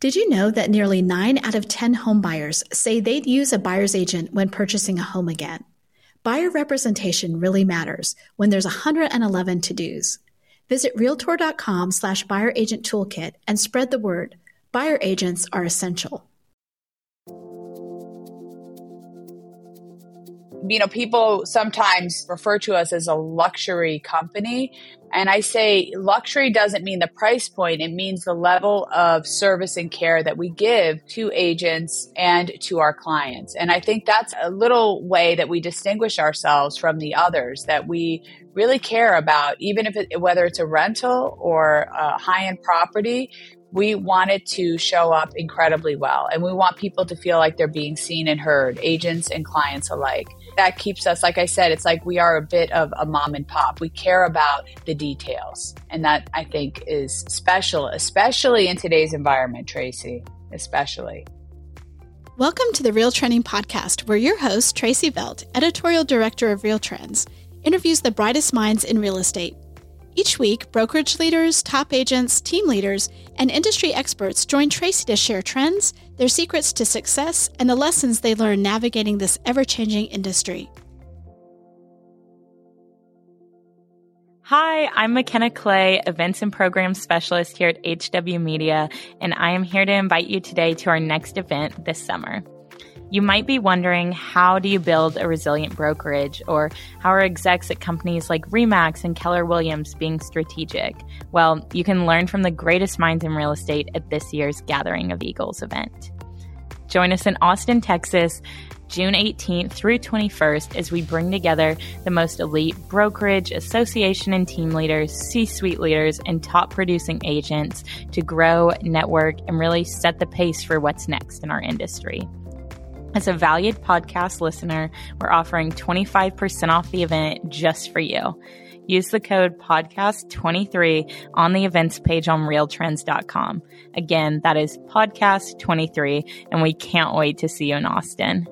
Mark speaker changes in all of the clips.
Speaker 1: Did you know that nearly 9 out of 10 home buyers say they'd use a buyer's agent when purchasing a home again? Buyer representation really matters when there's 111 to-dos. Visit realtor.com slash buyer agent toolkit and spread the word. Buyer agents are essential.
Speaker 2: You know, people sometimes refer to us as a luxury company. And I say luxury doesn't mean the price point, it means the level of service and care that we give to agents and to our clients. And I think that's a little way that we distinguish ourselves from the others that we really care about, even if it, whether it's a rental or a high end property, we wanted to show up incredibly well. And we want people to feel like they're being seen and heard, agents and clients alike. That keeps us, like I said, it's like we are a bit of a mom and pop. We care about the details. And that I think is special, especially in today's environment, Tracey, especially.
Speaker 1: Welcome to the Real Trending Podcast, where your host, Tracey Velt, editorial director of Real Trends, interviews the brightest minds in real estate each week, brokerage leaders, top agents, team leaders, and industry experts join Tracey to share trends, their secrets to success, and the lessons they learn navigating this ever changing industry.
Speaker 3: Hi, I'm McKenna Clay, Events and Programs Specialist here at HW Media, and I am here to invite you today to our next event this summer. You might be wondering how do you build a resilient brokerage or how are execs at companies like Remax and Keller Williams being strategic? Well, you can learn from the greatest minds in real estate at this year's Gathering of Eagles event. Join us in Austin, Texas, June 18th through 21st as we bring together the most elite brokerage, association, and team leaders, C suite leaders, and top producing agents to grow, network, and really set the pace for what's next in our industry. As a valued podcast listener, we're offering 25% off the event just for you. Use the code podcast23 on the events page on realtrends.com. Again, that is podcast23, and we can't wait to see you in Austin.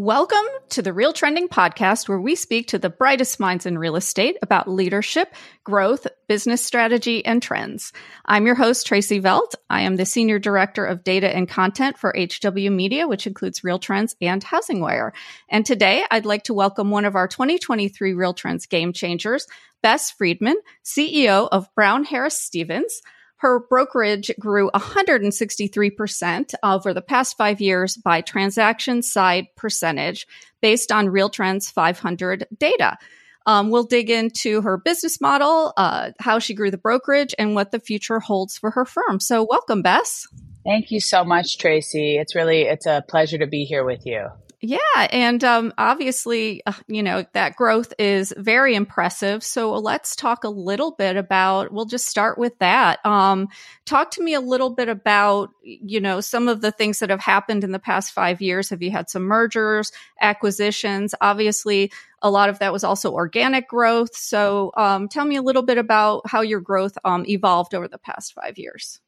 Speaker 4: Welcome to the Real Trending Podcast, where we speak to the brightest minds in real estate about leadership, growth, business strategy, and trends. I'm your host, Tracey Velt. I am the Senior Director of Data and Content for HW Media, which includes Real Trends and HousingWire. And today I'd like to welcome one of our 2023 Real Trends game changers, Bess Freedman, CEO of Brown Harris Stevens. Her brokerage grew 163% over the past five years by transaction side percentage based on Real Trends 500 data. Um, we'll dig into her business model, uh, how she grew the brokerage, and what the future holds for her firm. So, welcome, Bess.
Speaker 2: Thank you so much, Tracey. It's really it's a pleasure to be here with you.
Speaker 4: Yeah, and um, obviously, uh, you know that growth is very impressive. So let's talk a little bit about. We'll just start with that. Um, talk to me a little bit about you know some of the things that have happened in the past five years. Have you had some mergers, acquisitions? Obviously, a lot of that was also organic growth. So um, tell me a little bit about how your growth um, evolved over the past five years.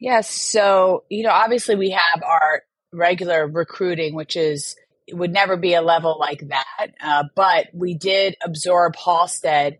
Speaker 2: Yes. So, you know, obviously we have our regular recruiting, which is it would never be a level like that. Uh, but we did absorb Halstead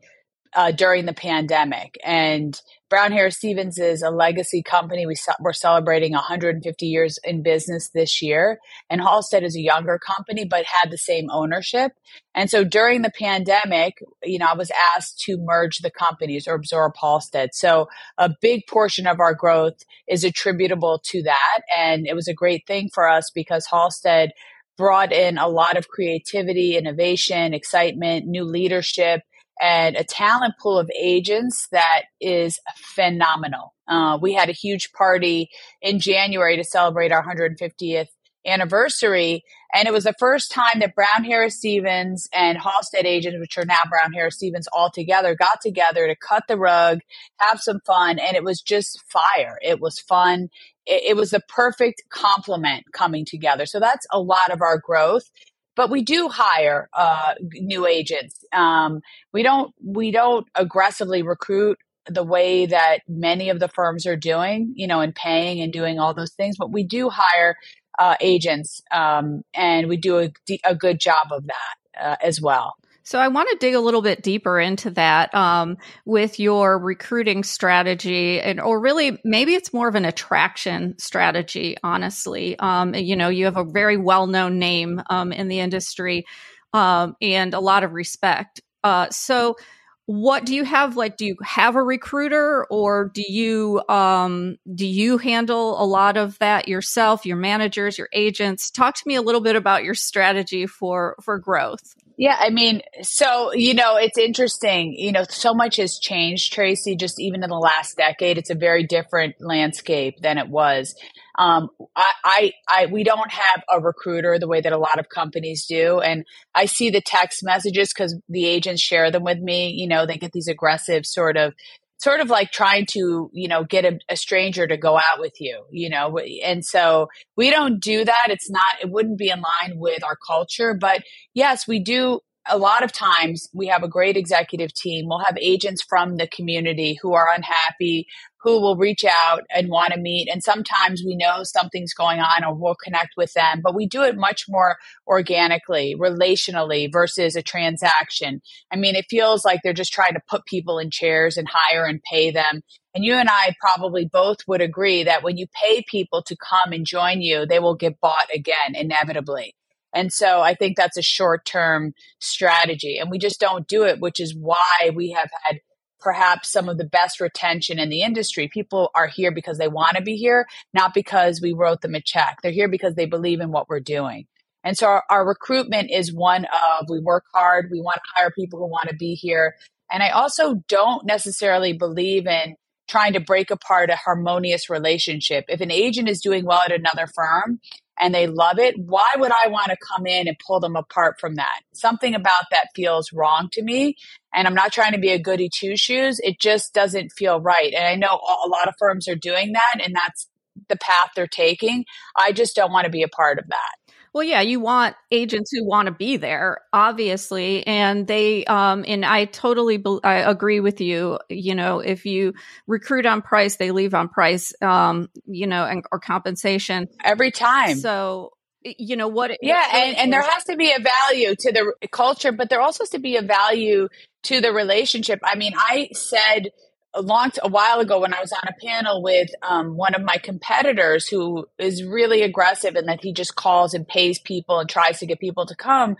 Speaker 2: uh, during the pandemic, and Brown Harris Stevens is a legacy company. We we're celebrating 150 years in business this year, and Halstead is a younger company but had the same ownership. And so during the pandemic, you know, I was asked to merge the companies or absorb Halstead. So a big portion of our growth is attributable to that, and it was a great thing for us because Halstead brought in a lot of creativity, innovation, excitement, new leadership and a talent pool of agents that is phenomenal. Uh, we had a huge party in January to celebrate our 150th anniversary. And it was the first time that Brown Harris Stevens and Halstead agents, which are now Brown Harris Stevens all together, got together to cut the rug, have some fun. And it was just fire. It was fun. It, it was the perfect complement coming together. So that's a lot of our growth but we do hire uh, new agents. Um, we don't we don't aggressively recruit the way that many of the firms are doing, you know, and paying and doing all those things. But we do hire uh, agents, um, and we do a, a, good job of that uh, as well.
Speaker 4: So I want to dig a little bit deeper into that um, with your recruiting strategy, and or really maybe it's more of an attraction strategy. Honestly, um, you know, you have a very well known name um, in the industry um, and a lot of respect. Uh, so what do you have like do you have a recruiter or do you um do you handle a lot of that yourself your managers your agents talk to me a little bit about your strategy for for growth
Speaker 2: yeah, I mean, so, you know, it's interesting. You know, so much has changed, Tracey, just even in the last decade. It's a very different landscape than it was. Um, I, I, I, we don't have a recruiter the way that a lot of companies do. And I see the text messages because the agents share them with me. You know, they get these aggressive sort of sort of like trying to you know get a, a, stranger to go out with you you know and so we don't do that. It's not it wouldn't be in line with our culture but yes we do a lot of times we have a great executive team we'll have agents from the community who are unhappy who will reach out and want to meet. And sometimes we know something's going on or we'll connect with them, but we do it much more organically, relationally versus a transaction. I mean, it feels like they're just trying to put people in chairs and hire and pay them. And you and I probably both would agree that when you pay people to come and join you, they will get bought again, inevitably. And so I think that's a short term strategy. And we just don't do it, which is why we have had perhaps some of the best retention in the industry. People are here because they want to be here, not because we wrote them a check. They're here because they believe in what we're doing. And so our, our recruitment is one of we work hard, we want to hire people who want to be here. And I also don't necessarily believe in trying to break apart a harmonious relationship. If an agent is doing well at another firm and they love it, why would I want to come in and pull them apart from that? Something about that feels wrong to me. And I'm not trying to be a goody two shoes. It just doesn't feel right. And I know a lot of firms are doing that and that's the path they're taking. I just don't want to be a part of that.
Speaker 4: Well, yeah, you want agents who want to be there, obviously, and they um and I totally be- I agree with you. You know, if you recruit on price, they leave on price. Um, you know, and or compensation
Speaker 2: every time.
Speaker 4: So you know what
Speaker 2: yeah and, and there has to be a value to the culture but there also has to be a value to the relationship i mean i said a long a while ago when I was on a panel with um, one of my competitors who is really aggressive and that he just calls and pays people and tries to get people to come.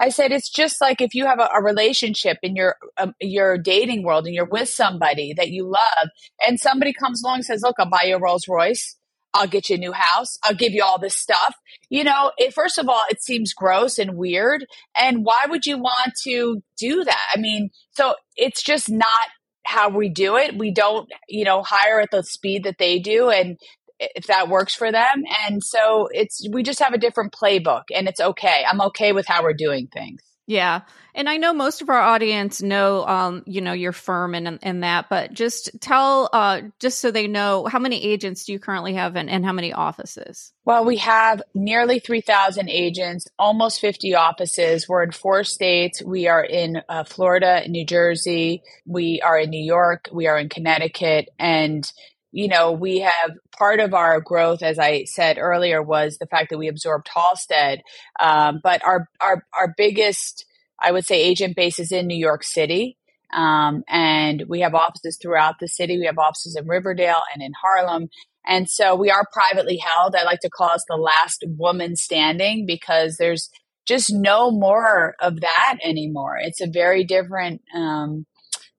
Speaker 2: I said it's just like if you have a, a relationship in your um, your dating world and you're with somebody that you love, and somebody comes along and says, "Look, I'll buy you a Rolls Royce." I'll get you a new house. I'll give you all this stuff. You know, it, first of all, it seems gross and weird. And why would you want to do that? I mean, so it's just not how we do it. We don't, you know, hire at the speed that they do and if that works for them. And so it's we just have a different playbook and it's okay. I'm okay with how we're doing things.
Speaker 4: Yeah. And I know most of our audience know, um, you know, your firm and, and that, but just tell, uh, just so they know, how many agents do you currently have and, and how many offices?
Speaker 2: Well, we have nearly 3,000 agents, almost 50 offices. We're in four states. We are in uh, Florida, New Jersey. We are in New York. We are in Connecticut. And you know, we have part of our growth, as I said earlier, was the fact that we absorbed Halstead. Um, but our, our, our biggest, I would say, agent base is in New York City. Um, and we have offices throughout the city. We have offices in Riverdale and in Harlem. And so we are privately held. I like to call us the last woman standing because there's just no more of that anymore. It's a very different, um,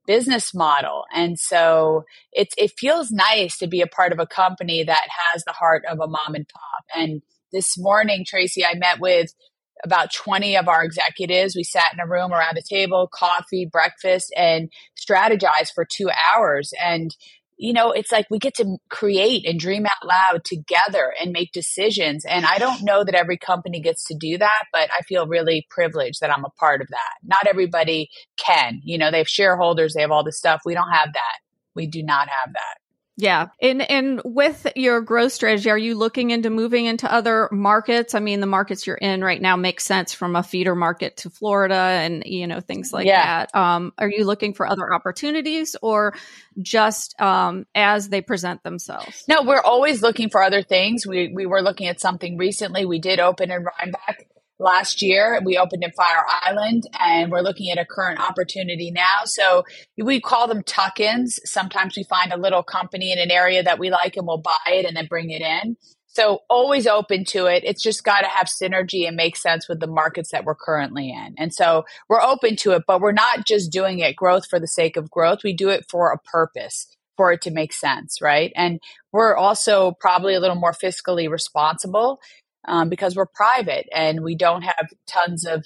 Speaker 2: business model. And so it's, it feels nice to be a part of a company that has the heart of a mom and pop. And this morning, Tracey, I met with about 20 of our executives. We sat in a room around a table, coffee, breakfast, and strategized for two hours. And you know, it's like we get to create and dream out loud together and make decisions. And I don't know that every company gets to do that, but I feel really privileged that I'm a part of that. Not everybody can. You know, they have shareholders, they have all this stuff. We don't have that. We do not have that.
Speaker 4: Yeah. And and with your growth strategy, are you looking into moving into other markets? I mean, the markets you're in right now make sense from a feeder market to Florida and you know things like yeah. that. Um, are you looking for other opportunities or just um, as they present themselves?
Speaker 2: No, we're always looking for other things. We we were looking at something recently. We did open in Rhinebeck last year. We opened in Fire Island and we're looking at a current opportunity now. So we call them tuck ins. Sometimes we find a little company in an area that we like and we'll buy it and then bring it in. So always open to it. It's just got to have synergy and make sense with the markets that we're currently in. And so we're open to it, but we're not just doing it growth for the sake of growth. We do it for a purpose for it to make sense, right? And we're also probably a little more fiscally responsible um, because we're private and we don't have tons of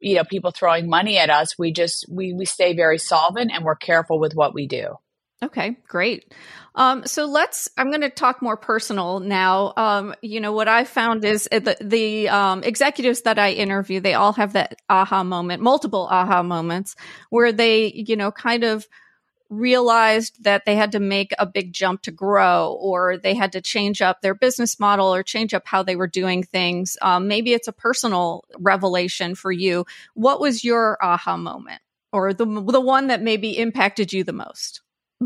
Speaker 2: you know people throwing money at us. We just we we stay very solvent and we're careful with what we do.
Speaker 4: Okay, great. Um, so let's. I'm going to talk more personal now. Um, you know what I found is uh, the the um, executives that I interview, they all have that aha moment, multiple aha moments, where they, you know, kind of realized that they had to make a big jump to grow or they had to change up their business model or change up how they were doing things. Um, maybe it's a personal revelation for you. What was your aha moment or the, the one that maybe impacted you the most?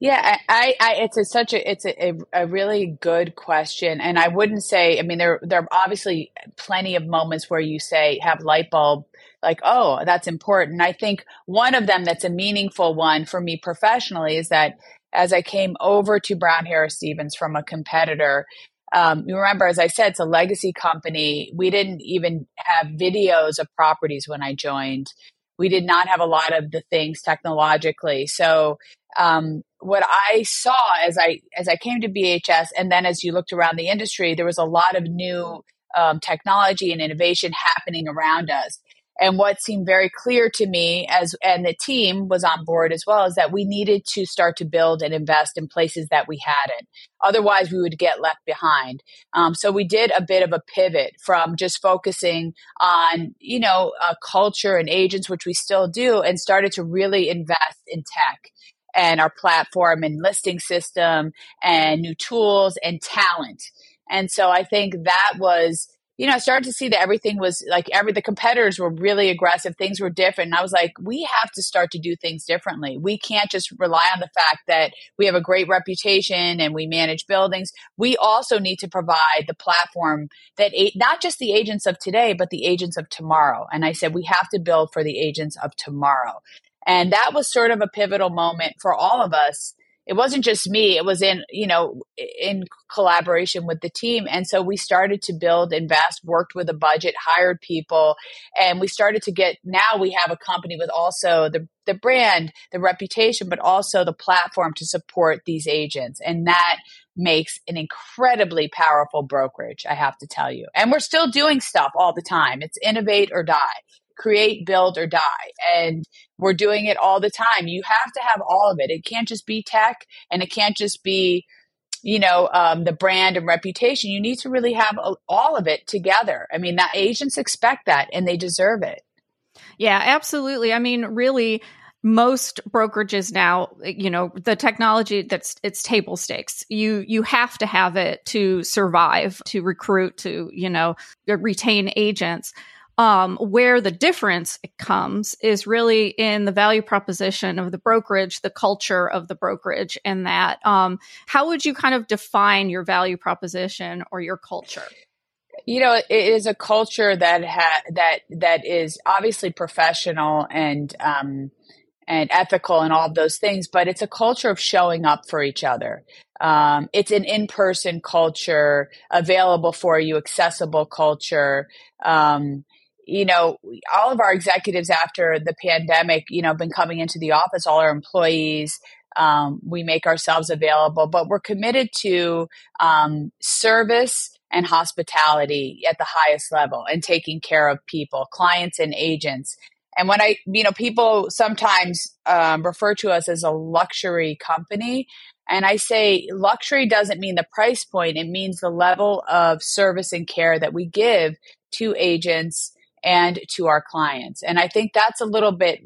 Speaker 2: yeah, I, I, it's a, such a, it's a, a, really good question, and I wouldn't say. I mean, there, there are obviously plenty of moments where you say have light bulb, like, oh, that's important. I think one of them that's a meaningful one for me professionally is that as I came over to Brown Harris Stevens from a competitor, um, you remember, as I said, it's a legacy company. We didn't even have videos of properties when I joined we did not have a lot of the things technologically. So um, what I saw as I as I came to BHS, and then as you looked around the industry, there was a lot of new um, technology and innovation happening around us. And what seemed very clear to me as and the team was on board as well is that we needed to start to build and invest in places that we hadn't. Otherwise, we would get left behind. Um, so we did a bit of a pivot from just focusing on you know uh, culture and agents, which we still do, and started to really invest in tech and our platform and listing system and new tools and talent. And so I think that was you know, I started to see that everything was like every the competitors were really aggressive. Things were different. And I was like, we have to start to do things differently. We can't just rely on the fact that we have a great reputation and we manage buildings. We also need to provide the platform that not just the agents of today, but the agents of tomorrow. And I said, we have to build for the agents of tomorrow. And that was sort of a pivotal moment for all of us it wasn't just me it was in you know in collaboration with the team. And so we started to build invest worked with a budget hired people and we started to get now we have a company with also the the brand the reputation but also the platform to support these agents. And that makes an incredibly powerful brokerage i have to tell you. And we're still doing stuff all the time. It's innovate or die create, build, or die. And we're doing it all the time. You have to have all of it. It can't just be tech and it can't just be, you know, um, the brand and reputation. You need to really have all of it together. I mean, that agents expect that and they deserve it.
Speaker 4: Yeah, absolutely. I mean, really, most brokerages now you know the technology that's it's table stakes you you have to have it to survive to recruit to you know retain agents um, where the difference comes is really in the value proposition of the brokerage, the culture of the brokerage, and that. Um, how would you kind of define your value proposition or your culture?
Speaker 2: You know, it is a culture that ha- that that is obviously professional and um, and ethical and all of those things, but it's a culture of showing up for each other. Um, it's an in-person culture, available for you, accessible culture. Um, you know, all of our executives after the pandemic, you know, been coming into the office, all our employees, um, we make ourselves available, but we're committed to um, service and hospitality at the highest level and taking care of people, clients and agents. And when I, you know, people sometimes um, refer to us as a luxury company. And I say luxury doesn't mean the price point, it means the level of service and care that we give to agents and to our clients. And I think that's a little bit,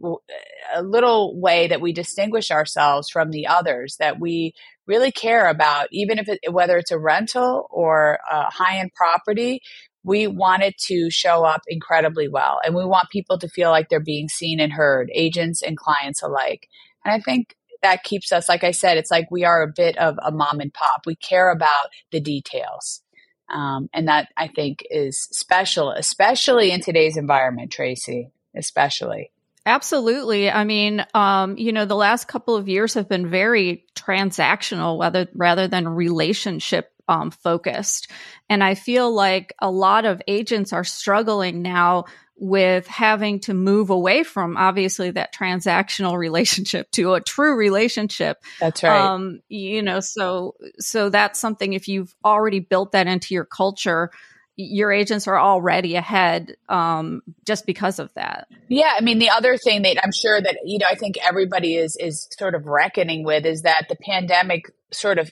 Speaker 2: a little way that we distinguish ourselves from the others that we really care about, even if it, whether it's a rental or a high end property, we want it to show up incredibly well. And we want people to feel like they're being seen and heard, agents and clients alike. And I think that keeps us, like I said, it's like we are a bit of a mom and pop. We care about the details. Um, and that I think is special, especially in today's environment, Tracey, especially.
Speaker 4: Absolutely. I mean, um, you know, the last couple of years have been very transactional, whether rather than relationship um, focused. And I feel like a lot of agents are struggling now with having to move away from obviously that transactional relationship to a true relationship.
Speaker 2: That's right. Um,
Speaker 4: you know, so so that's something if you've already built that into your culture, your agents are already ahead um, just because of that.
Speaker 2: Yeah, I mean the other thing that I'm sure that you know I think everybody is is sort of reckoning with is that the pandemic sort of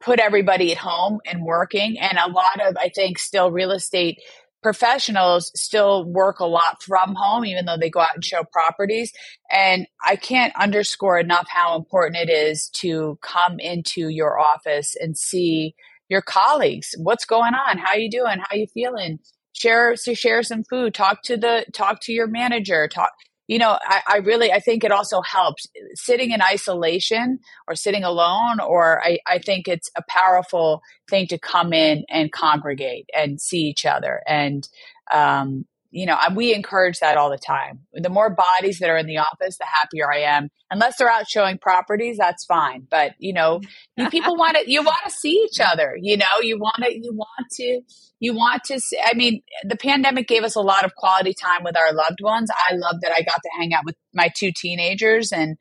Speaker 2: put everybody at home and working and a lot of I think still real estate professionals still work a lot from home, even though they go out and show properties. And I can't underscore enough how important it is to come into your office and see your colleagues. What's going on? How you doing? How you feeling? Share, so share some food. Talk to the, talk to your manager. Talk, you know, I, I, really, I think it also helped sitting in isolation or sitting alone, or I, I think it's a powerful thing to come in and congregate and see each other. And, um, you know, we encourage that all the time. The more bodies that are in the office, the happier I am. Unless they're out showing properties, that's fine. But you know, you people want to, you want to see each other. You know, you want to, you want to, you want to. See, I mean, the pandemic gave us a lot of quality time with our loved ones. I love that I got to hang out with my two teenagers and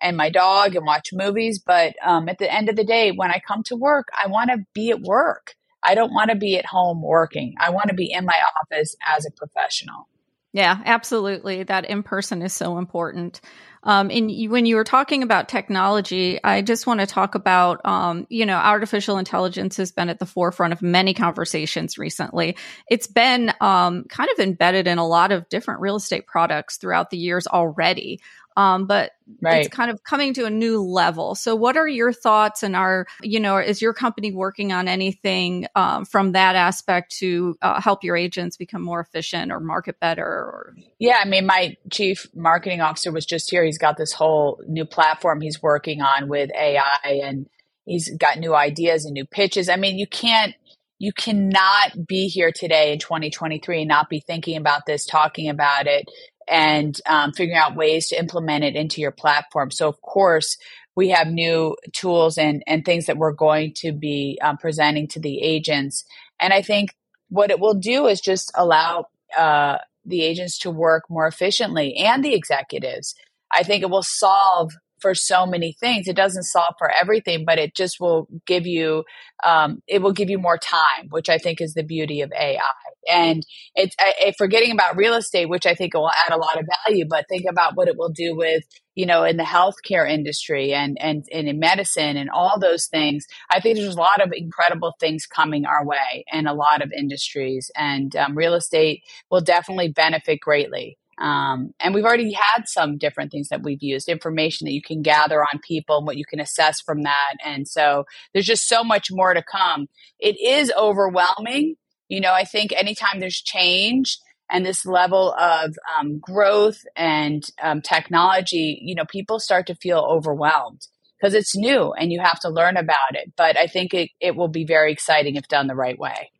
Speaker 2: and my dog and watch movies. But um, at the end of the day, when I come to work, I want to be at work. I don't want to be at home working. I want to be in my office as a professional.
Speaker 4: Yeah, absolutely. That in person is so important. Um, and you, when you were talking about technology, I just want to talk about, um, you know, artificial intelligence has been at the forefront of many conversations recently. It's been um, kind of embedded in a lot of different real estate products throughout the years already. Um, but right. it's kind of coming to a new level. So, what are your thoughts? And are you know, is your company working on anything um, from that aspect to uh, help your agents become more efficient or market better? Or
Speaker 2: yeah, I mean, my chief marketing officer was just here. He's got this whole new platform he's working on with AI, and he's got new ideas and new pitches. I mean, you can't you cannot be here today in 2023 and not be thinking about this, talking about it, and um, figuring out ways to implement it into your platform. So, of course, we have new tools and, and things that we're going to be um, presenting to the agents. And I think what it will do is just allow uh, the agents to work more efficiently and the executives. I think it will solve for so many things. It doesn't solve for everything, but it just will give you um, it will give you more time, which I think is the beauty of AI. And it's I, forgetting about real estate, which I think will add a lot of value. But think about what it will do with you know in the healthcare industry and and, and in medicine and all those things. I think there's a lot of incredible things coming our way in a lot of industries, and um, real estate will definitely benefit greatly. Um, and we've already had some different things that we've used information that you can gather on people and what you can assess from that. And so there's just so much more to come. It is overwhelming. You know, I think anytime there's change and this level of um, growth and um, technology, you know, people start to feel overwhelmed because it's new and you have to learn about it. But I think it, it will be very exciting if done the right way.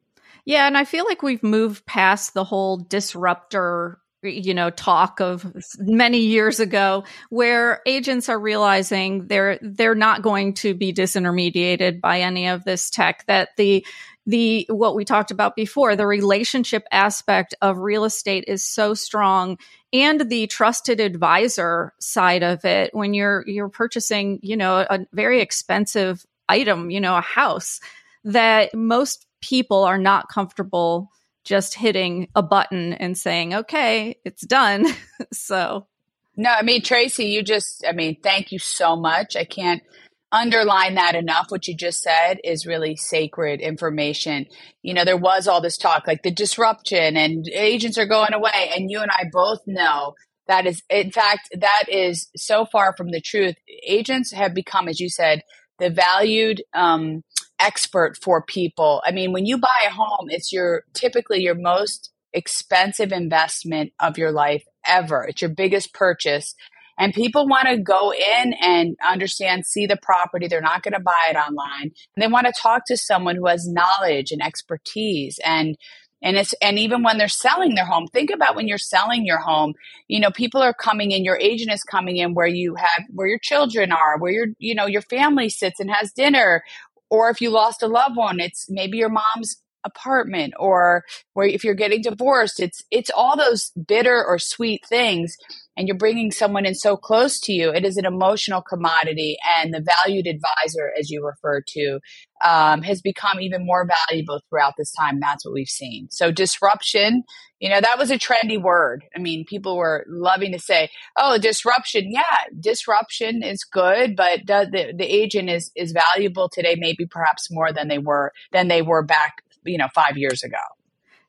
Speaker 4: Yeah, and I feel like we've moved past the whole disruptor you know talk of many years ago where agents are realizing they're they're not going to be disintermediated by any of this tech that the the what we talked about before the relationship aspect of real estate is so strong and the trusted advisor side of it when you're you're purchasing you know a very expensive item you know a house that most people are not comfortable just hitting a button and saying, okay, it's done. so.
Speaker 2: No, I mean, Tracey, you just, I mean, thank you so much. I can't underline that enough. What you just said is really sacred information. You know, there was all this talk like the disruption and agents are going away. And you and I both know that is, in fact, that is so far from the truth. Agents have become, as you said, the valued um, expert for people. I mean, when you buy a home, it's your typically your most expensive investment of your life ever. It's your biggest purchase. And people want to go in and understand, see the property. They're not going to buy it online. And they want to talk to someone who has knowledge and expertise and and it's and even when they're selling their home think about when you're selling your home you know people are coming in your agent is coming in where you have where your children are where your you know your family sits and has dinner or if you lost a loved one it's maybe your mom's apartment or where if you're getting divorced it's it's all those bitter or sweet things and you're bringing someone in so close to you it is an emotional commodity and the valued advisor as you refer to um, has become even more valuable throughout this time that's what we've seen. So disruption you know that was a trendy word. I mean people were loving to say oh disruption. Yeah disruption is good but the, the agent is is valuable today maybe perhaps more than they were than they were back you know, five years ago.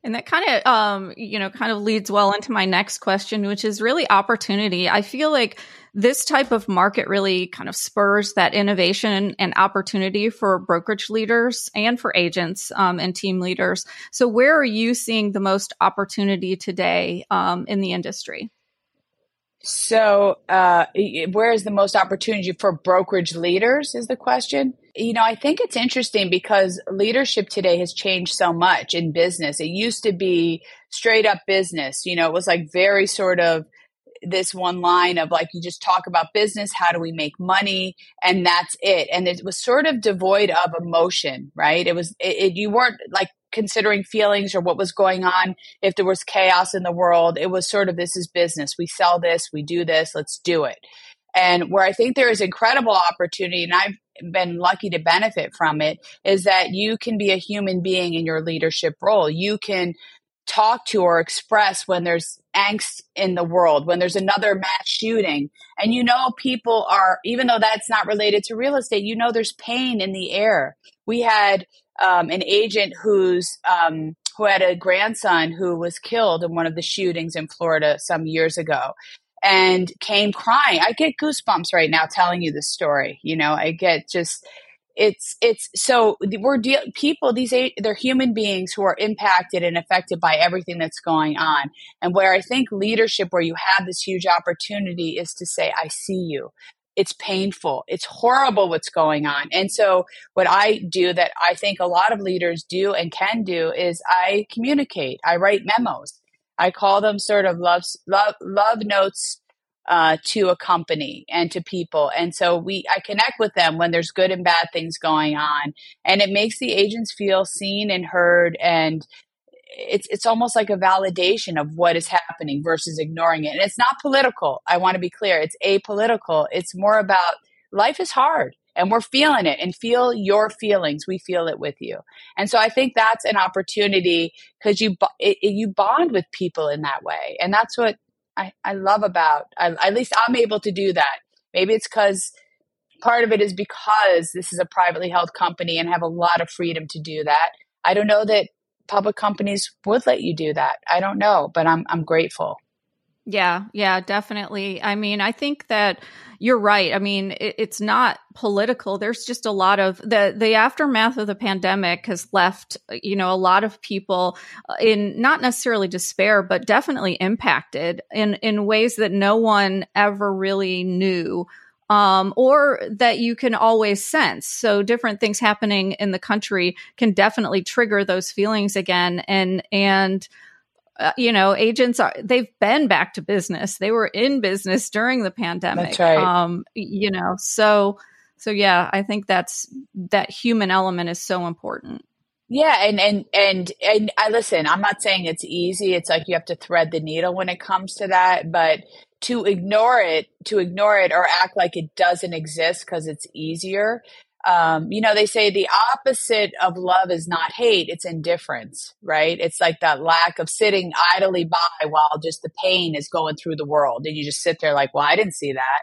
Speaker 4: And that kind of, um, you know, kind of leads well into my next question, which is really opportunity. I feel like this type of market really kind of spurs that innovation and opportunity for brokerage leaders and for agents um, and team leaders. So, where are you seeing the most opportunity today um, in the industry?
Speaker 2: So, uh, where is the most opportunity for brokerage leaders? Is the question. You know, I think it's interesting because leadership today has changed so much in business. It used to be straight up business. You know, it was like very sort of this one line of like you just talk about business how do we make money? And that's it. And it was sort of devoid of emotion right? It was it, it, you weren't like considering feelings or what was going on. If there was chaos in the world it was sort of this is business. We sell this. We do this. Let's do it. And where i think there is incredible opportunity and i've been lucky to benefit from it is that you can be a human being in your leadership role you can talk to or express when there's angst in the world, when there's another mass shooting. And you know, people are, even though that's not related to real estate, you know, there's pain in the air. We had um, an agent who's, um, who had a grandson who was killed in one of the shootings in Florida some years ago and came crying. I get goosebumps right now telling you this story. You know, I get just it's it's so we're deal people these they're human beings who are impacted and affected by everything that's going on. And where i think leadership where you have this huge opportunity is to say i see you. It's painful. It's horrible what's going on. And so what i do that i think a lot of leaders do and can do is i communicate. I write memos i call them sort of love love love notes uh, to a company and to people. And so we, I connect with them when there's good and bad things going on, and it makes the agents feel seen and heard, and it's it's almost like a validation of what is happening versus ignoring it. And it's not political. I want to be clear. It's apolitical. It's more about life is hard and we're feeling it and feel your feelings we feel it with you and so i think that's an opportunity because you it, you bond with people in that way and that's what I, I love about. I, at least I'm able to do that. Maybe it's because part of it is because this is a privately held company and have a lot of freedom to do that. I don't know that public companies would let you do that. I don't know, but I'm I'm grateful.
Speaker 4: Yeah, yeah, definitely. I mean, I think that you're right. I mean, it, it's not political. There's just a lot of the the aftermath of the pandemic has left, you know, a lot of people uh, in not necessarily despair, but definitely impacted in in ways that no one ever really knew um, or that you can always sense. So different things happening in the country can definitely trigger those feelings again, and and uh, you know, agents are they've been back to business. They were in business during the pandemic.
Speaker 2: That's right.
Speaker 4: Um, you know, so so yeah, I think that's that human element is so important.
Speaker 2: Yeah, and and and and I listen. I'm not saying it's easy. It's like you have to thread the needle when it comes to that, but to ignore it, to ignore it or act like it doesn't exist because it's easier um, you know, they say the opposite of love is not hate, it's indifference, right? It's like that lack of sitting idly by while just the pain is going through the world. And you just sit there like, well, I didn't see that.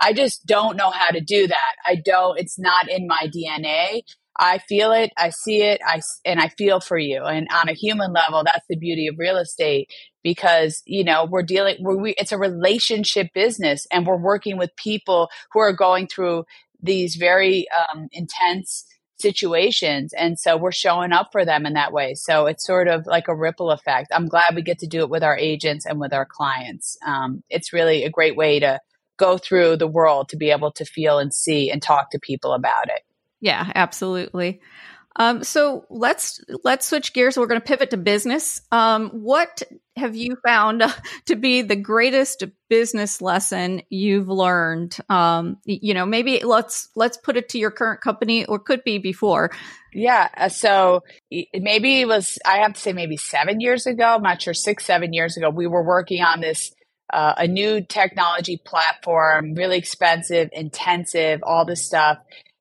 Speaker 2: I just don't know how to do that. I don't, it's not in my DNA. I feel it, I see it, I, and I feel for you. And on a human level, that's the beauty of real estate because, you know, we're dealing, we're, we, it's a relationship business and we're working with people who are going through these very um, intense situations. And so we're showing up for them in that way. So it's sort of like a ripple effect. I'm glad we get to do it with our agents and with our clients. Um, it's really a great way to go through the world to be able to feel and see and talk to people about it.
Speaker 4: Yeah, absolutely. Um, so let's let's switch gears. We're going to pivot to business. Um, what have you found to be the greatest business lesson you've learned? Um, you know, maybe let's let's put it to your current company, or could be before.
Speaker 2: Yeah. Uh, so maybe it was I have to say maybe seven years ago. I'm not sure six seven years ago. We were working on this. Uh, a new technology platform, really expensive, intensive, all this stuff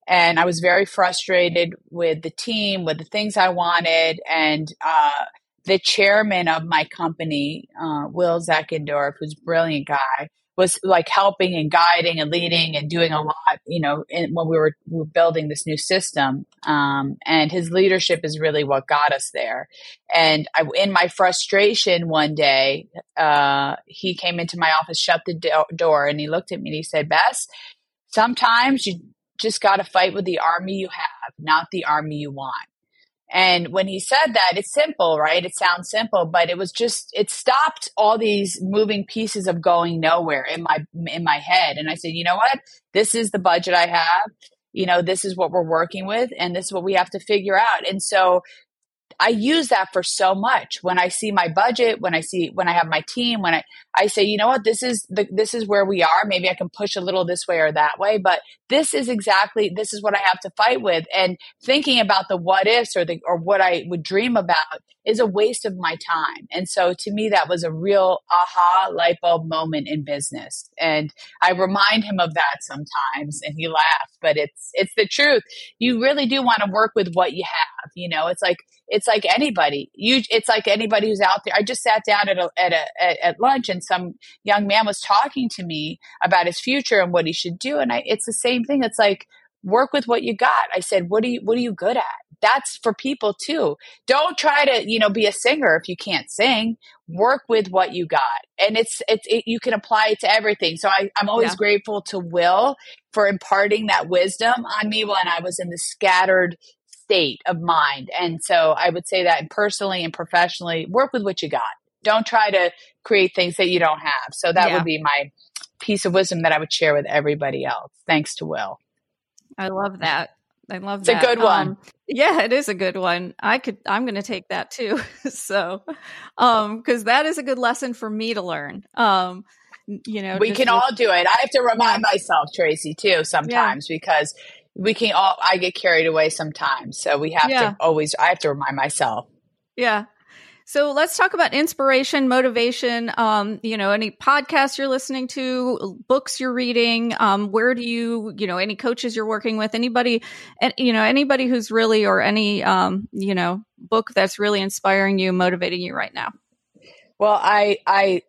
Speaker 2: and I was very frustrated with the team, with the things I wanted, and uh, the chairman of my company, uh, Will Zeckendorf, who's a brilliant guy, was like helping and guiding and leading and doing a lot, you know, in, when we were, we were building this new system. Um, and his leadership is really what got us there. And I, in my frustration one day, uh, he came into my office, shut the do- door, and he looked at me and he said, Bess, sometimes you just got to fight with the army you have, not the army you want. And when he said that, it's simple, right? It sounds simple, but it was just it stopped all these moving pieces of going nowhere in my in my head. And I said, "You know what? This is the budget I have. You know, this is what we're working with and this is what we have to figure out." And so I use that for so much. When I see my budget, when I see when I have my team, when I I say, you know what, this is the this is where we are. Maybe I can push a little this way or that way, but this is exactly this is what I have to fight with. And thinking about the what ifs or the or what I would dream about is a waste of my time. And so to me, that was a real aha light bulb moment in business. And I remind him of that sometimes, and he laughs, but it's it's the truth. You really do want to work with what you have. You know, it's like it's like anybody. You, it's like anybody who's out there. I just sat down at a, at a, at, lunch, and some young man was talking to me about his future and what he should do. And I, it's the same thing. It's like work with what you got. I said, what are you, what are you good at? That's for people too. Don't try to, you know, be a singer if you can't sing. Work with what you got, and it's it's it, you can apply it to everything. So I, I'm always yeah. grateful to Will for imparting that wisdom on me when I was in the scattered state of mind. And so I would say that personally and professionally, work with what you got. Don't try to create things that you don't have. So that yeah. would be my piece of wisdom that I would share with everybody else. Thanks to Will.
Speaker 4: I love that. I love
Speaker 2: it's
Speaker 4: that.
Speaker 2: It's a good one. Um,
Speaker 4: yeah, it is a good one. I could I'm going to take that too. so um cuz that is a good lesson for me to learn. Um you know,
Speaker 2: we can with- all do it. I have to remind myself, Tracey, too, sometimes yeah. because we can all i get carried away sometimes so we have yeah. to always i have to remind myself
Speaker 4: yeah so let's talk about inspiration motivation um, you know any podcasts you're listening to books you're reading um, where do you you know any coaches you're working with anybody and you know anybody who's really or any um, you know book that's really inspiring you motivating you right now.
Speaker 2: Well i i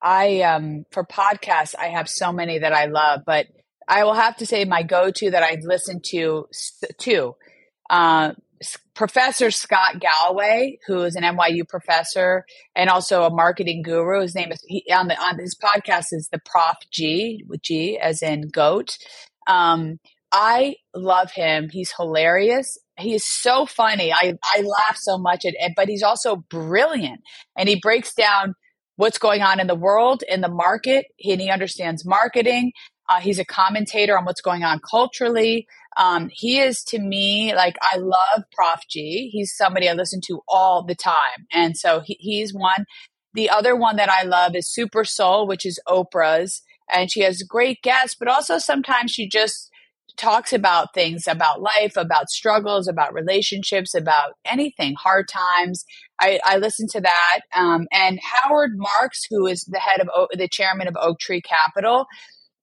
Speaker 2: i um for podcasts i have so many that i love but I will have to say my go-to that I listen to to uh, Professor Scott Galloway, who is an NYU professor and also a marketing guru. His name is he, on the on his podcast is the Prof G with G as in goat. Um, I love him. He's hilarious. He is so funny. I I laugh so much at it, but he's also brilliant, and he breaks down what's going on in the world in the market and he understands marketing uh, he's a commentator on what's going on culturally. Um, he is to me like I love Prof G. He's somebody I listen to all the time, and so he, he's one. The other one that I love is Super Soul, which is Oprah's, and she has great guests, but also sometimes she just talks about things about life, about struggles, about relationships, about anything, hard times. I, I listen to that. Um, and Howard Marks, who is the head of o- the chairman of Oaktree Capital,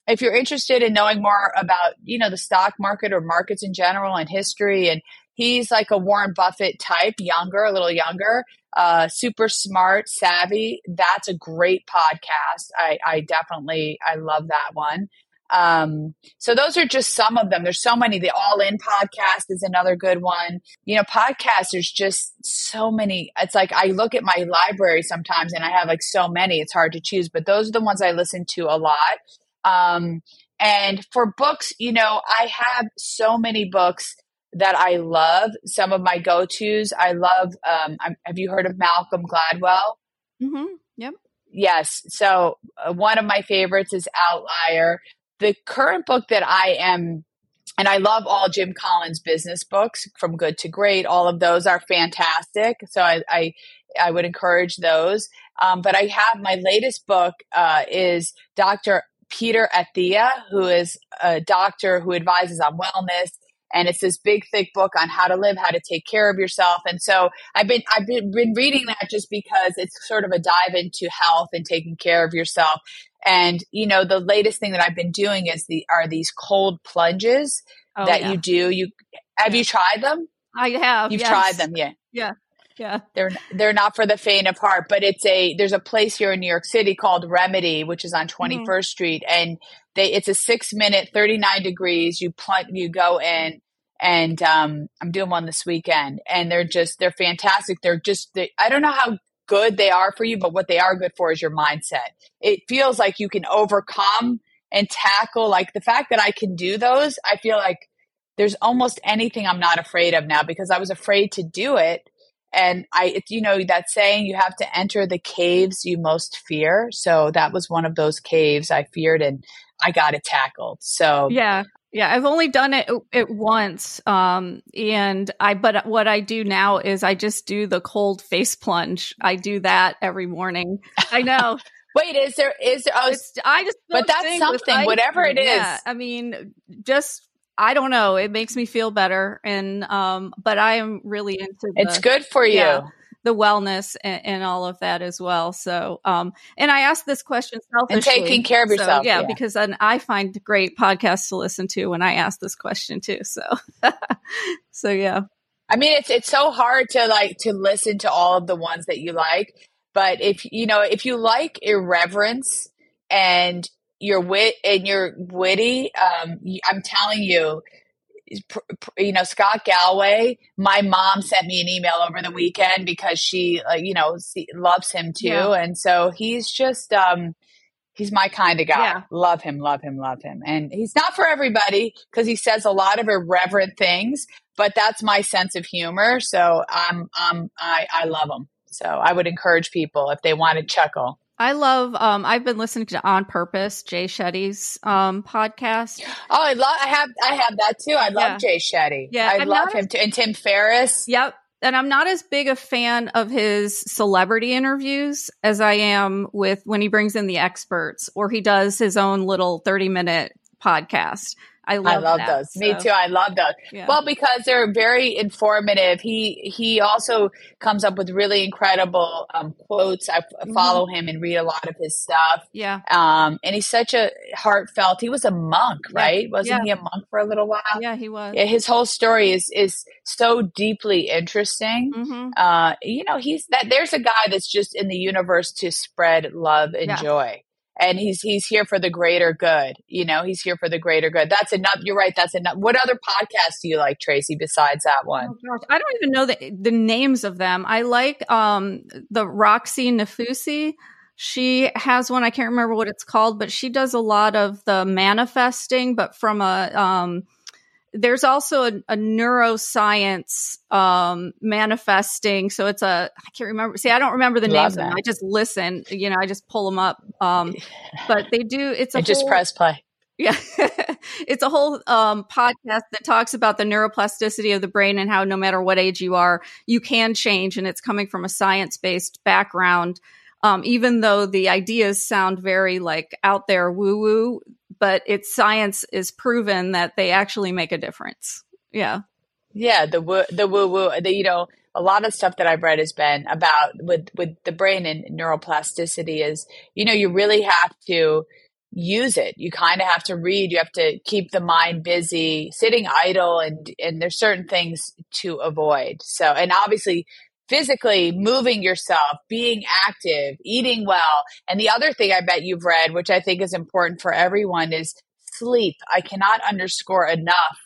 Speaker 2: if you're interested in knowing more about, you know, the stock market or markets in general and history, and he's like a Warren Buffett type, younger, a little younger, uh, super smart, savvy. That's a great podcast. I, I definitely, I love that one. Um, so those are just some of them. There's so many. The All In podcast is another good one. You know, podcasts, there's just so many. It's like I look at my library sometimes and I have like so many, it's hard to choose, but those are the ones I listen to a lot. Um, and for books, you know, I have so many books that I love. Some of my go tos. I love. Um, have you heard of Malcolm Gladwell?
Speaker 4: Mm-hmm. Yep.
Speaker 2: yes. So uh, one of my favorites is Outlier. The current book that I am and I love all Jim Collins business books from good to great. All of those are fantastic. So I, I, I would encourage those. Um, but I have my latest book uh, is Dr. Peter Attia, who is a doctor who advises on wellness. And it's this big, thick book on how to live, how to take care of yourself. And so I've been, I've been, been reading that just because it's sort of a dive into health and taking care of yourself. And, you know, the latest thing that I've been doing is the, are these cold plunges oh, that yeah. you do. You, have you tried them?
Speaker 4: I have.
Speaker 2: You've
Speaker 4: yes.
Speaker 2: tried them. Yeah.
Speaker 4: Yeah. Yeah.
Speaker 2: They're, they're not for the faint of heart, but it's a, there's a place here in New York City called Remedy, which is on 21st mm-hmm. Street. And they, it's a six minute, 39 degrees. You plunge, you go in and, um, I'm doing one this weekend and they're just, they're fantastic. They're just, they, I don't know how good they are for you, but what they are good for is your mindset. It feels like you can overcome and tackle like the fact that I can do those. I feel like there's almost anything I'm not afraid of now because I was afraid to do it. And I, it, you know, that saying you have to enter the caves you most fear. So that was one of those caves I feared and I got it tackled. So
Speaker 4: yeah, yeah, I've only done it it once, um, and I. But what I do now is I just do the cold face plunge. I do that every morning. I know.
Speaker 2: Wait, is there is there? Oh,
Speaker 4: I just
Speaker 2: but that's something. Whatever it is. Yeah,
Speaker 4: I mean, just I don't know. It makes me feel better, and um, but I am really into. The,
Speaker 2: it's good for you. Yeah,
Speaker 4: the wellness and, and, all of that as well. So, um, and I asked this question selfishly.
Speaker 2: And taking care of yourself.
Speaker 4: So, yeah, yeah, because then I find great podcasts to listen to when I ask this question too. So, so yeah.
Speaker 2: I mean, it's, it's so hard to like, to listen to all of the ones that you like. But if, you know, if you like irreverence and you're wit and you're witty, um, I'm telling you, you know Scott Galloway. My mom sent me an email over the weekend because she, uh, you know, loves him too, yeah. and so he's just um, he's my kind of guy. Yeah. Love him, love him, love him, and he's not for everybody because he says a lot of irreverent things, but that's my sense of humor. So I'm, I'm, I, I love him. So I would encourage people if they want to chuckle.
Speaker 4: I love. Um, I've been listening to On Purpose, Jay Shetty's um, podcast.
Speaker 2: Oh, I love. I have. I have that too. I love yeah. Jay Shetty. Yeah, I I'm love him too. And Tim Ferriss.
Speaker 4: Yep. And I'm not as big a fan of his celebrity interviews as I am with when he brings in the experts or he does his own little 30 minute podcast. I love, I love that,
Speaker 2: those. So. Me too. I love those. Yeah. Well, because they're very informative. He he also comes up with really incredible um, quotes. I mm-hmm. follow him and read a lot of his stuff.
Speaker 4: Yeah.
Speaker 2: Um, and he's such a heartfelt. He was a monk, yeah. right? Wasn't yeah. he a monk for a little while?
Speaker 4: Yeah, he was.
Speaker 2: Yeah, his whole story is is so deeply interesting. Mm-hmm. Uh, you know, he's that. There's a guy that's just in the universe to spread love and joy and he's he's here for the greater good you know he's here for the greater good. That's enough you're right that's enough. What other podcasts do you like Tracey besides that one?
Speaker 4: Oh, i don't even know the, the names of them. I like um the Roxie Nafousi she has one i can't remember what it's called but she does a lot of the manifesting but from a um there's also a, a neuroscience um, manifesting. So it's a I can't remember. See, I don't remember the Love names of them. I just listen. You know, I just pull them up. Um, but they do. It's a
Speaker 2: whole, just press play.
Speaker 4: Yeah, it's a whole um, podcast that talks about the neuroplasticity of the brain and how no matter what age you are, you can change, and it's coming from a science based background. Um, even though the ideas sound very like out there woo woo, but it's science is proven that they actually make a difference. Yeah.
Speaker 2: Yeah. The woo, the woo woo, the, you know, a lot of stuff that I've read has been about with, with the brain and neuroplasticity is, you know, you really have to use it. You kind of have to read. You have to keep the mind busy, sitting idle, and and there's certain things to avoid. So, and obviously, physically moving yourself, being active, eating well. And the other thing I bet you've read, which I think is important for everyone, is sleep. I cannot underscore enough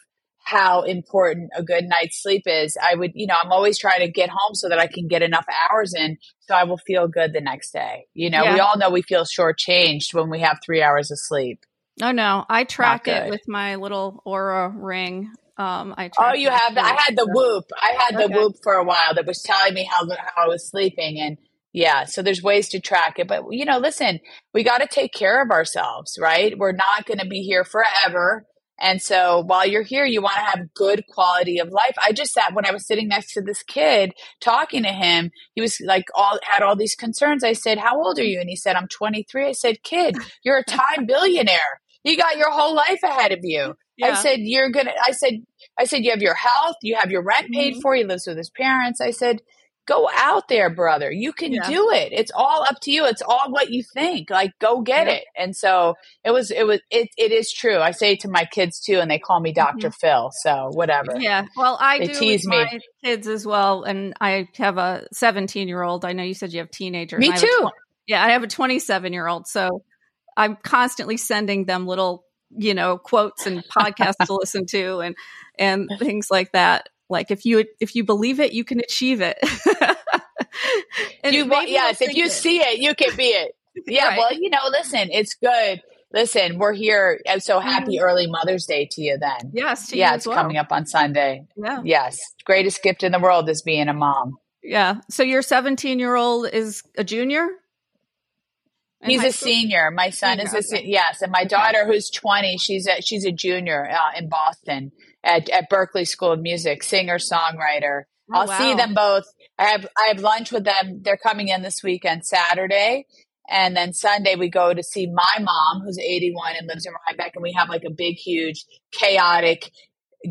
Speaker 2: how important a good night's sleep is. I would, you know, I'm always trying to get home so that I can get enough hours in so I will feel good the next day. You know, yeah. we all know we feel shortchanged when we have three hours of sleep.
Speaker 4: Oh no, I track it with my little Oura ring. Um, I
Speaker 2: oh, you have that. I had the Whoop. I had the okay. Whoop for a while that was telling me how how I was sleeping, and Yeah. So there's ways to track it. But, you know, listen, we got to take care of ourselves, right? We're not going to be here forever. And so while you're here, you want to have good quality of life. I just sat when I was sitting next to this kid talking to him, he was like all had all these concerns. I said, How old are you? And he said, I'm 23. I said, Kid, you're a time billionaire. You got your whole life ahead of you. Yeah. I said, You're gonna I said I said, You have your health, you have your rent paid mm-hmm. for, he lives with his parents. I said, go out there, brother. You can yeah. do it. It's all up to you. It's all what you think. Like, go get yeah. it. And so it was, it was, it, it is true. I say to my kids too, and they call me doctor mm-hmm. Phil. So whatever.
Speaker 4: Yeah. Well, I they do tease me. kids as well. And I have a 17 year old. I know you said you have teenagers.
Speaker 2: Me too.
Speaker 4: yeah. I have a 27 year old. So I'm constantly sending them little, you know, quotes and podcasts to listen to and, and things like that like if you if you believe it, you can achieve it.
Speaker 2: you yes, if you it. see it, you can be it. Yeah, right. well, you know, listen, it's good. Listen, we're here. And so happy mm-hmm. early Mother's Day to you then.
Speaker 4: Yes,
Speaker 2: yeah, it's well. coming up on Sunday. Yeah. Yes. Greatest gift in the world is being a mom.
Speaker 4: Yeah. So your 17 year old is a junior?
Speaker 2: He's a school? senior. My son senior, is a okay. yes, and my daughter, who's twenty, she's a she's a junior uh, in Boston at, at Berklee School of Music, singer songwriter. Oh, I'll wow. see them both. I have I have lunch with them. They're coming in this weekend, Saturday, and then Sunday we go to see my mom, who's 81 and lives in Rhinebeck, and we have like a big, huge, chaotic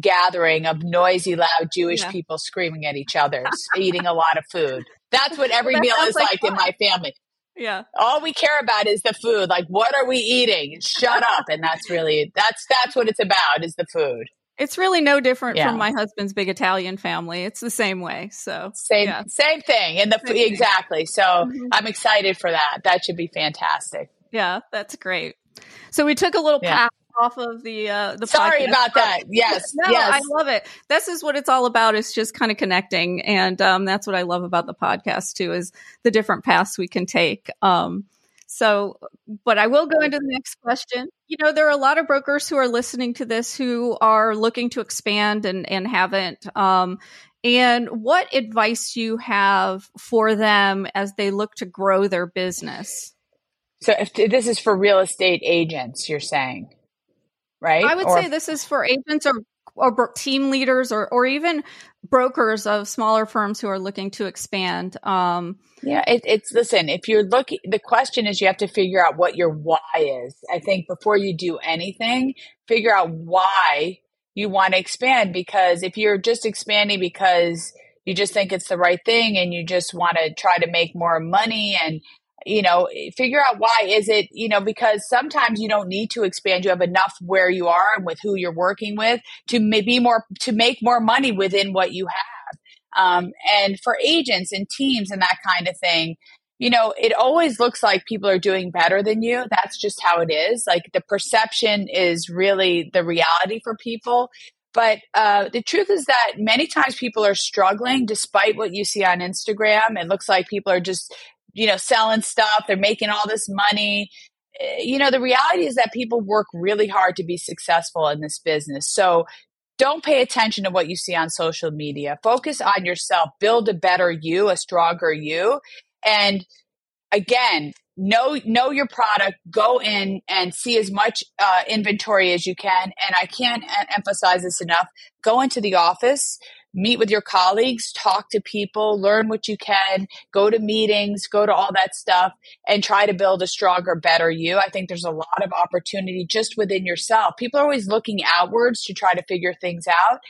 Speaker 2: gathering of noisy, loud Jewish yeah. people screaming at each other, eating a lot of food. That's what every that meal is like, like in my family.
Speaker 4: Yeah.
Speaker 2: All we care about is the food. Like, what are we eating? Shut up. And that's really that's that's what it's about is the food.
Speaker 4: It's really no different yeah. from my husband's big Italian family. It's the same way. So
Speaker 2: same yeah. same thing. And the same exactly. Thing. So mm-hmm. I'm excited for that. That should be fantastic.
Speaker 4: Yeah, that's great. So we took a little yeah. path off of the uh the
Speaker 2: sorry podcast. about that yes
Speaker 4: no
Speaker 2: yes.
Speaker 4: i love it this is what it's all about it's just kind of connecting and um that's what i love about the podcast too is the different paths we can take um so, but I will go into the next question. You know, there are a lot of brokers who are listening to this who are looking to expand and, and haven't. Um, and what advice do you have for them as they look to grow their business?
Speaker 2: So, if this is for real estate agents, you're saying, right?
Speaker 4: I would or- say this is for agents or or team leaders or, or even brokers of smaller firms who are looking to expand. Um,
Speaker 2: yeah, it, it's listen. If you're looking, the question is you have to figure out what your why is. I think before you do anything, figure out why you want to expand. Because if you're just expanding because you just think it's the right thing and you just want to try to make more money and you know figure out why is it you know because sometimes you don't need to expand. You have enough where you are and with who you're working with to maybe more to make more money within what you have. Um, and for agents and teams and that kind of thing you know it always looks like people are doing better than you. That's just how it is. Like the perception is really the reality for people. But uh, the truth is that many times people are struggling despite what you see on Instagram. It looks like people are just you know, selling stuff. They're making all this money. Eh, you know, the reality is that people work really hard to be successful in this business. So don't pay attention to what you see on social media. Focus on yourself. Build a better you, a stronger you. And again, know know your product go in and see as much uh, inventory as you can and i can't emphasize this enough go into the office meet with your colleagues, talk to people, learn what you can, go to meetings, go to all that stuff, and try to build a stronger, better you. I think there's a lot of opportunity just within yourself. People are always looking outwards to try to figure things out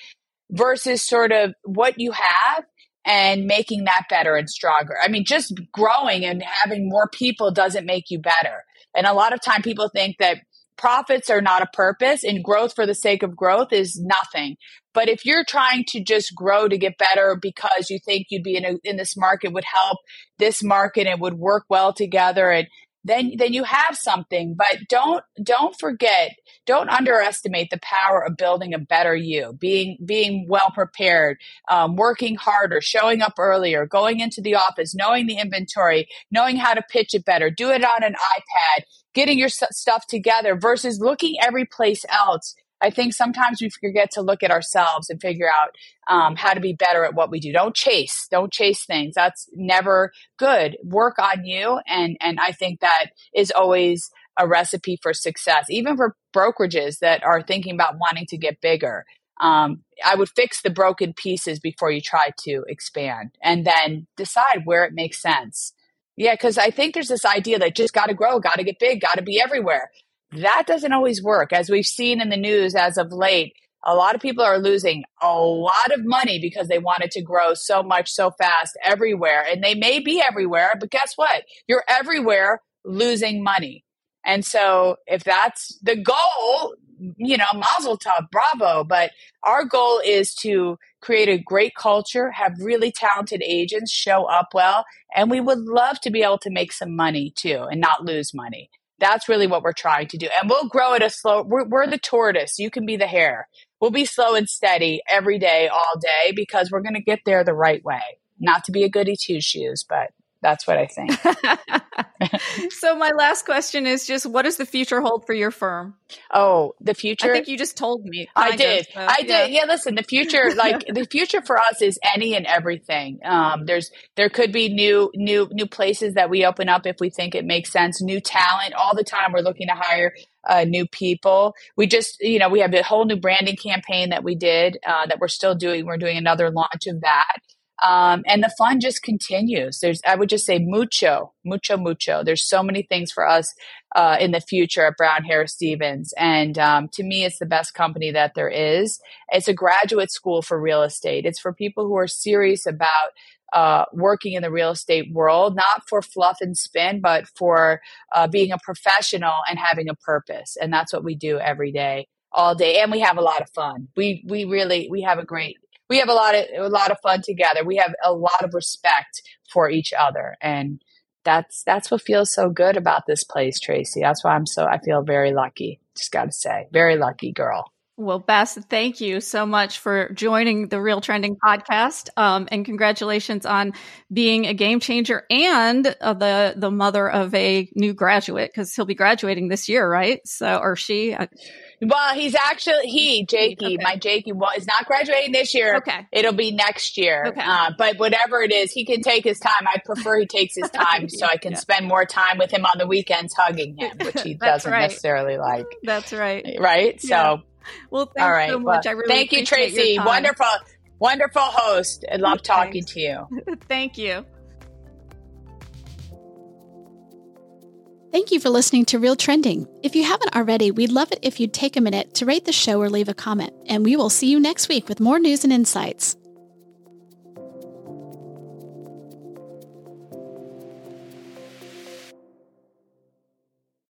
Speaker 2: versus sort of what you have and making that better and stronger. I mean, just growing and having more people doesn't make you better. And a lot of time people think that profits are not a purpose and growth for the sake of growth is nothing. But if you're trying to just grow to get better because you think you'd be in, a, in this market would help this market and would work well together and then then you have something but don't don't forget don't underestimate the power of building a better you being being well prepared um, working harder showing up earlier going into the office knowing the inventory knowing how to pitch it better do it on an ipad getting your stuff together versus looking every place else I think sometimes we forget to look at ourselves and figure out um, how to be better at what we do. Don't chase, don't chase things. That's never good. Work on you, and and I think that is always a recipe for success, even for brokerages that are thinking about wanting to get bigger. Um, I would fix the broken pieces before you try to expand, and then decide where it makes sense. Yeah, because I think there's this idea that just got to grow, got to get big, got to be everywhere. That doesn't always work. As we've seen in the news as of late, a lot of people are losing a lot of money because they wanted to grow so much so fast everywhere. And they may be everywhere, but guess what? You're everywhere losing money. And so if that's the goal, you know, mazel tov, bravo. But our goal is to create a great culture, have really talented agents show up well, and we would love to be able to make some money too and not lose money. That's really what we're trying to do. And we'll grow at a slow, we're, we're the tortoise. You can be the hare. We'll be slow and steady every day, all day, because we're going to get there the right way. Not to be a goody two shoes, but that's what I think.
Speaker 4: so my last question is just what does the future hold for your firm?
Speaker 2: Oh, the future.
Speaker 4: I think you just told me.
Speaker 2: I did. Of, so, I yeah. did. Yeah, listen, the future like the future for us is any and everything. Um there's there could be new new new places that we open up if we think it makes sense, new talent. All the time we're looking to hire uh, new people. We just, you know, we have a whole new branding campaign that we did uh, that we're still doing. We're doing another launch of that. Um, and the fun just continues. There's, I would just say, mucho, mucho, mucho. There's so many things for us uh, in the future at Brown Harris Stevens, and um, to me, it's the best company that there is. It's a graduate school for real estate. It's for people who are serious about uh, working in the real estate world, not for fluff and spin, but for uh, being a professional and having a purpose. And that's what we do every day, all day, and we have a lot of fun. We we really we have a great we have a lot of a lot of fun together. We have a lot of respect for each other, and that's that's what feels so good about this place, Tracey. That's why I'm so I feel very lucky. Just got to say, very lucky girl.
Speaker 4: Well, Bess, thank you so much for joining the Real Trending podcast, um, and congratulations on being a game changer and uh, the the mother of a new graduate because he'll be graduating this year, right? So, or she. Uh,
Speaker 2: well, he's actually he Jakey, okay. my Jakey, well, is not graduating this year.
Speaker 4: Okay,
Speaker 2: it'll be next year. Okay, uh, but whatever it is, he can take his time. I prefer he takes his time so I can yeah. spend more time with him on the weekends, hugging him, which he doesn't right. necessarily like.
Speaker 4: That's right.
Speaker 2: Right.
Speaker 4: Yeah. So, well, thanks
Speaker 2: all right.
Speaker 4: so much. Well, I really
Speaker 2: thank you, Tracey. Wonderful, wonderful host. I love talking
Speaker 4: thanks.
Speaker 2: to you.
Speaker 4: thank you.
Speaker 1: Thank you for listening to Real Trending. If you haven't already, we'd love it if you'd take a minute to rate the show or leave a comment, and we will see you next week with more news and insights.